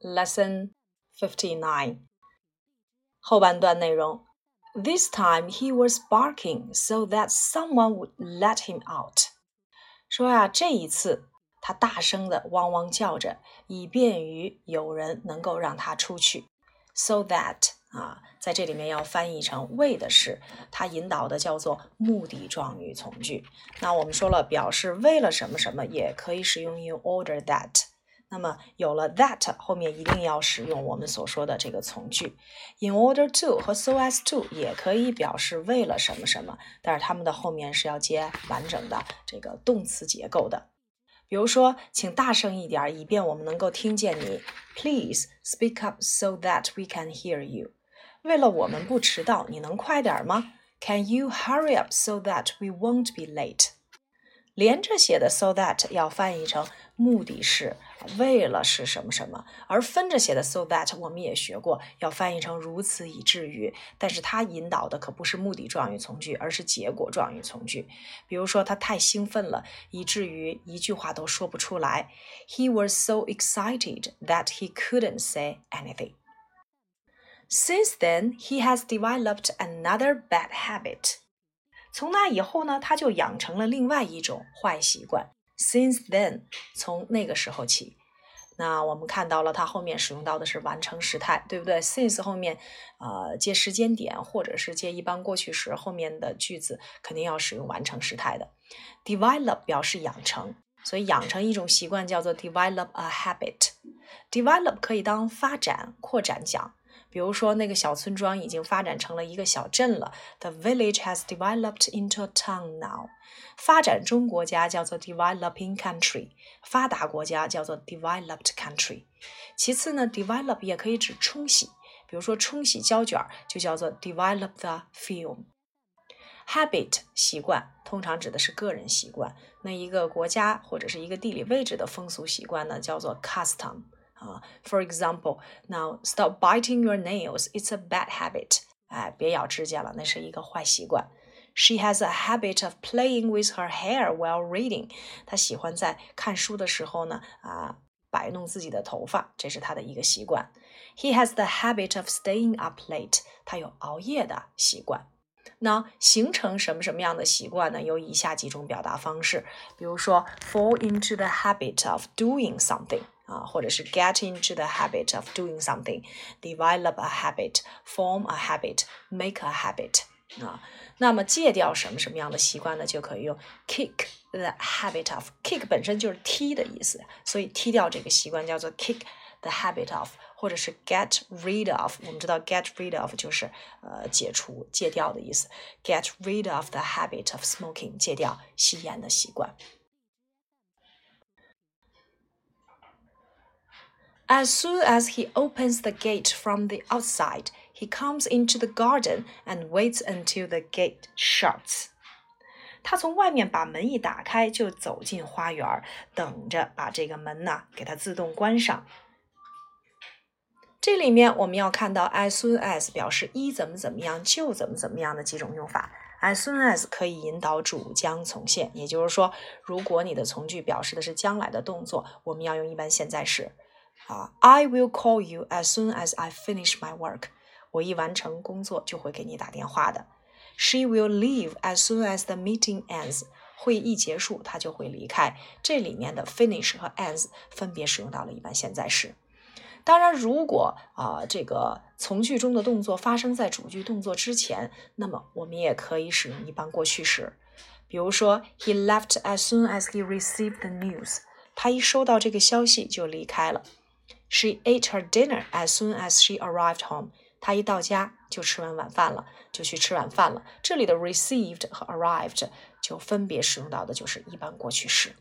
Lesson Fifty Nine 后半段内容。This time he was barking so that someone would let him out。说呀，这一次他大声的汪汪叫着，以便于有人能够让他出去。So that 啊，在这里面要翻译成为的是，它引导的叫做目的状语从句。那我们说了，表示为了什么什么，也可以使用 in order that。那么有了 that 后面一定要使用我们所说的这个从句。in order to 和 so as to 也可以表示为了什么什么，但是它们的后面是要接完整的这个动词结构的。比如说，请大声一点，以便我们能够听见你。Please speak up so that we can hear you。为了我们不迟到，你能快点吗？Can you hurry up so that we won't be late？连着写的 so that 要翻译成目的是为了是什么什么，而分着写的 so that 我们也学过，要翻译成如此以至于。但是它引导的可不是目的状语从句，而是结果状语从句。比如说，他太兴奋了，以至于一句话都说不出来。He was so excited that he couldn't say anything. Since then, he has developed another bad habit. 从那以后呢，他就养成了另外一种坏习惯。Since then，从那个时候起，那我们看到了它后面使用到的是完成时态，对不对？Since 后面，呃，接时间点或者是接一般过去时，后面的句子肯定要使用完成时态的。Develop 表示养成，所以养成一种习惯叫做 develop a habit。Develop 可以当发展、扩展讲。比如说，那个小村庄已经发展成了一个小镇了。The village has developed into a town now。发展中国家叫做 developing country，发达国家叫做 developed country。其次呢，develop 也可以指冲洗，比如说冲洗胶卷就叫做 develop the film。Habit 习惯通常指的是个人习惯，那一个国家或者是一个地理位置的风俗习惯呢，叫做 custom。啊，For example, now stop biting your nails. It's a bad habit. 哎，别咬指甲了，那是一个坏习惯。She has a habit of playing with her hair while reading. 她喜欢在看书的时候呢，啊，摆弄自己的头发，这是她的一个习惯。He has the habit of staying up late. 他有熬夜的习惯。那形成什么什么样的习惯呢？有以下几种表达方式，比如说 fall into the habit of doing something。 啊，或者是 get into the habit of doing something, develop a habit, form a habit, make a habit 啊。那么戒掉什么什么样的习惯呢？就可以用 kick the habit of。kick 本身就是踢的意思，所以踢掉这个习惯叫做 kick the habit of，或者是 get rid of。我们知道 get rid of 就是呃解除、戒掉的意思。get rid of the habit of smoking，戒掉吸烟的习惯。 As soon as he opens the gate from the outside, he comes into the garden and waits until the gate shuts. 他从外面把门一打开，就走进花园，等着把这个门呢给它自动关上。这里面我们要看到 as soon as 表示一怎么怎么样就怎么怎么样的几种用法。as soon as 可以引导主将从现，也就是说，如果你的从句表示的是将来的动作，我们要用一般现在时。啊，I will call you as soon as I finish my work。我一完成工作就会给你打电话的。She will leave as soon as the meeting ends。会议一结束，她就会离开。这里面的 finish 和 ends 分别使用到了一般现在时。当然，如果啊这个从句中的动作发生在主句动作之前，那么我们也可以使用一般过去时。比如说，He left as soon as he received the news。他一收到这个消息就离开了。She ate her dinner as soon as she arrived home. 她一到家就吃完晚饭了，就去吃晚饭了。这里的 received 和 arrived 就分别使用到的就是一般过去式。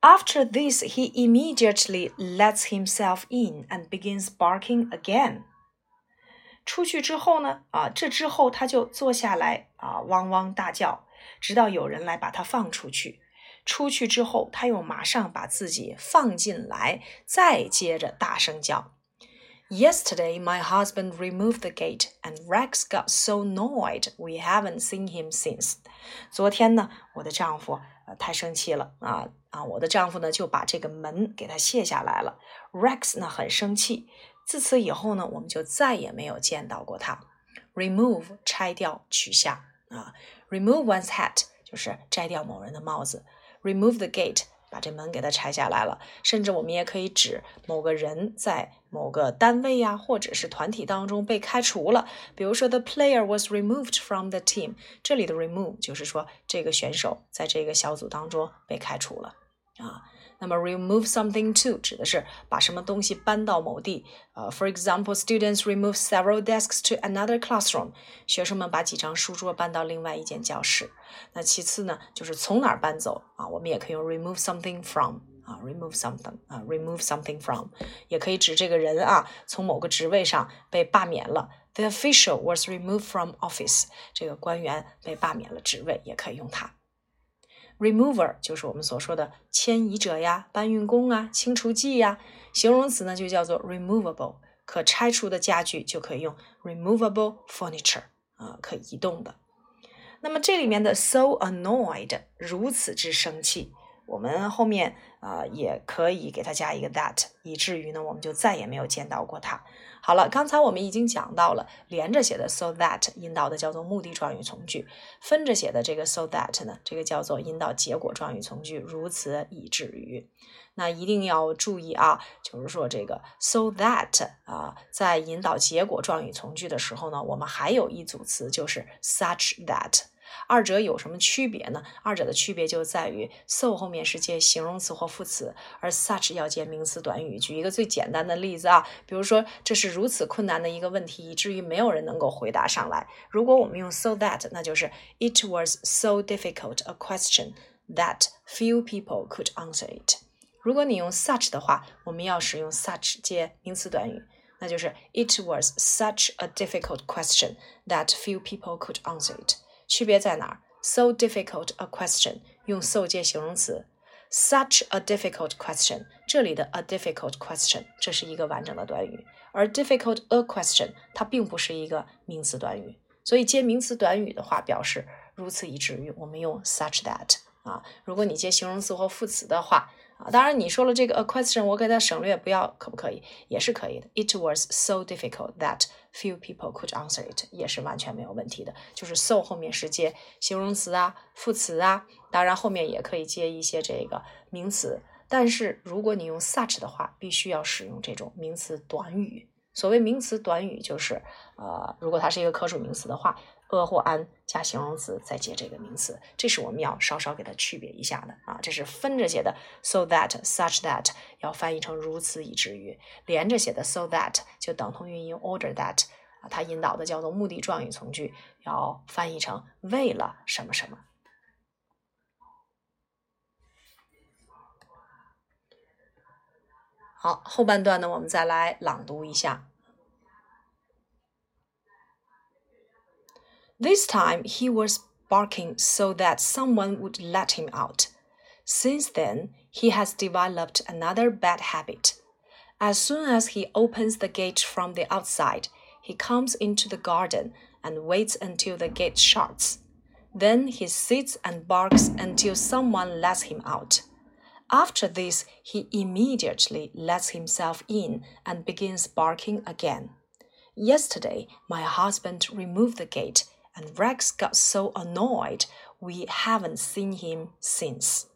After this, he immediately lets himself in and begins barking again. 出去之后呢，啊，这之后他就坐下来啊，汪汪大叫，直到有人来把他放出去。 出去之后，他又马上把自己放进来，再接着大声叫。Yesterday, my husband removed the gate, and Rex got so annoyed we haven't seen him since. 昨天呢，我的丈夫呃太生气了啊啊！我的丈夫呢就把这个门给他卸下来了。Rex 呢很生气，自此以后呢我们就再也没有见到过他。Remove 拆掉取下啊，remove one's hat 就是摘掉某人的帽子。Remove the gate 把这门给它拆下来了，甚至我们也可以指某个人在某个单位呀，或者是团体当中被开除了。比如说，the player was removed from the team，这里的 remove 就是说这个选手在这个小组当中被开除了啊。那么 remove something to 指的是把什么东西搬到某地。呃，for example, students remove several desks to another classroom。学生们把几张书桌搬到另外一间教室。那其次呢，就是从哪儿搬走啊？我们也可以用 remove something from 啊，remove something 啊，remove something from，也可以指这个人啊从某个职位上被罢免了。The official was removed from office。这个官员被罢免了职位，也可以用它。Remover 就是我们所说的迁移者呀、搬运工啊、清除剂呀。形容词呢就叫做 removable，可拆除的家具就可以用 removable furniture 啊，可移动的。那么这里面的 so annoyed 如此之生气，我们后面啊也可以给它加一个 that，以至于呢我们就再也没有见到过它。好了，刚才我们已经讲到了连着写的 so that 引导的叫做目的状语从句，分着写的这个 so that 呢，这个叫做引导结果状语从句，如此以至于。那一定要注意啊，就是说这个 so that 啊，在引导结果状语从句的时候呢，我们还有一组词就是 such that。二者有什么区别呢？二者的区别就在于，so 后面是接形容词或副词，而 such 要接名词短语。举一个最简单的例子啊，比如说这是如此困难的一个问题，以至于没有人能够回答上来。如果我们用 so that，那就是 It was so difficult a question that few people could answer it。如果你用 such 的话，我们要使用 such 接名词短语，那就是 It was such a difficult question that few people could answer it。区别在哪儿？So difficult a question 用 so 接形容词，such a difficult question 这里的 a difficult question 这是一个完整的短语，而 difficult a question 它并不是一个名词短语，所以接名词短语的话，表示如此以至于我们用 such that 啊，如果你接形容词或副词的话。啊，当然你说了这个 a question，我给它省略不要，可不可以？也是可以的。It was so difficult that few people could answer it，也是完全没有问题的。就是 so 后面是接形容词啊、副词啊，当然后面也可以接一些这个名词。但是如果你用 such 的话，必须要使用这种名词短语。所谓名词短语，就是呃，如果它是一个可数名词的话。A 或 an 加形容词再接这个名词，这是我们要稍稍给它区别一下的啊。这是分着写的，so that such that 要翻译成如此以至于；连着写的 so that 就等同于用 order that 啊，它引导的叫做目的状语从句，要翻译成为了什么什么。好，后半段呢，我们再来朗读一下。This time he was barking so that someone would let him out. Since then, he has developed another bad habit. As soon as he opens the gate from the outside, he comes into the garden and waits until the gate shuts. Then he sits and barks until someone lets him out. After this, he immediately lets himself in and begins barking again. Yesterday, my husband removed the gate and Rex got so annoyed we haven't seen him since.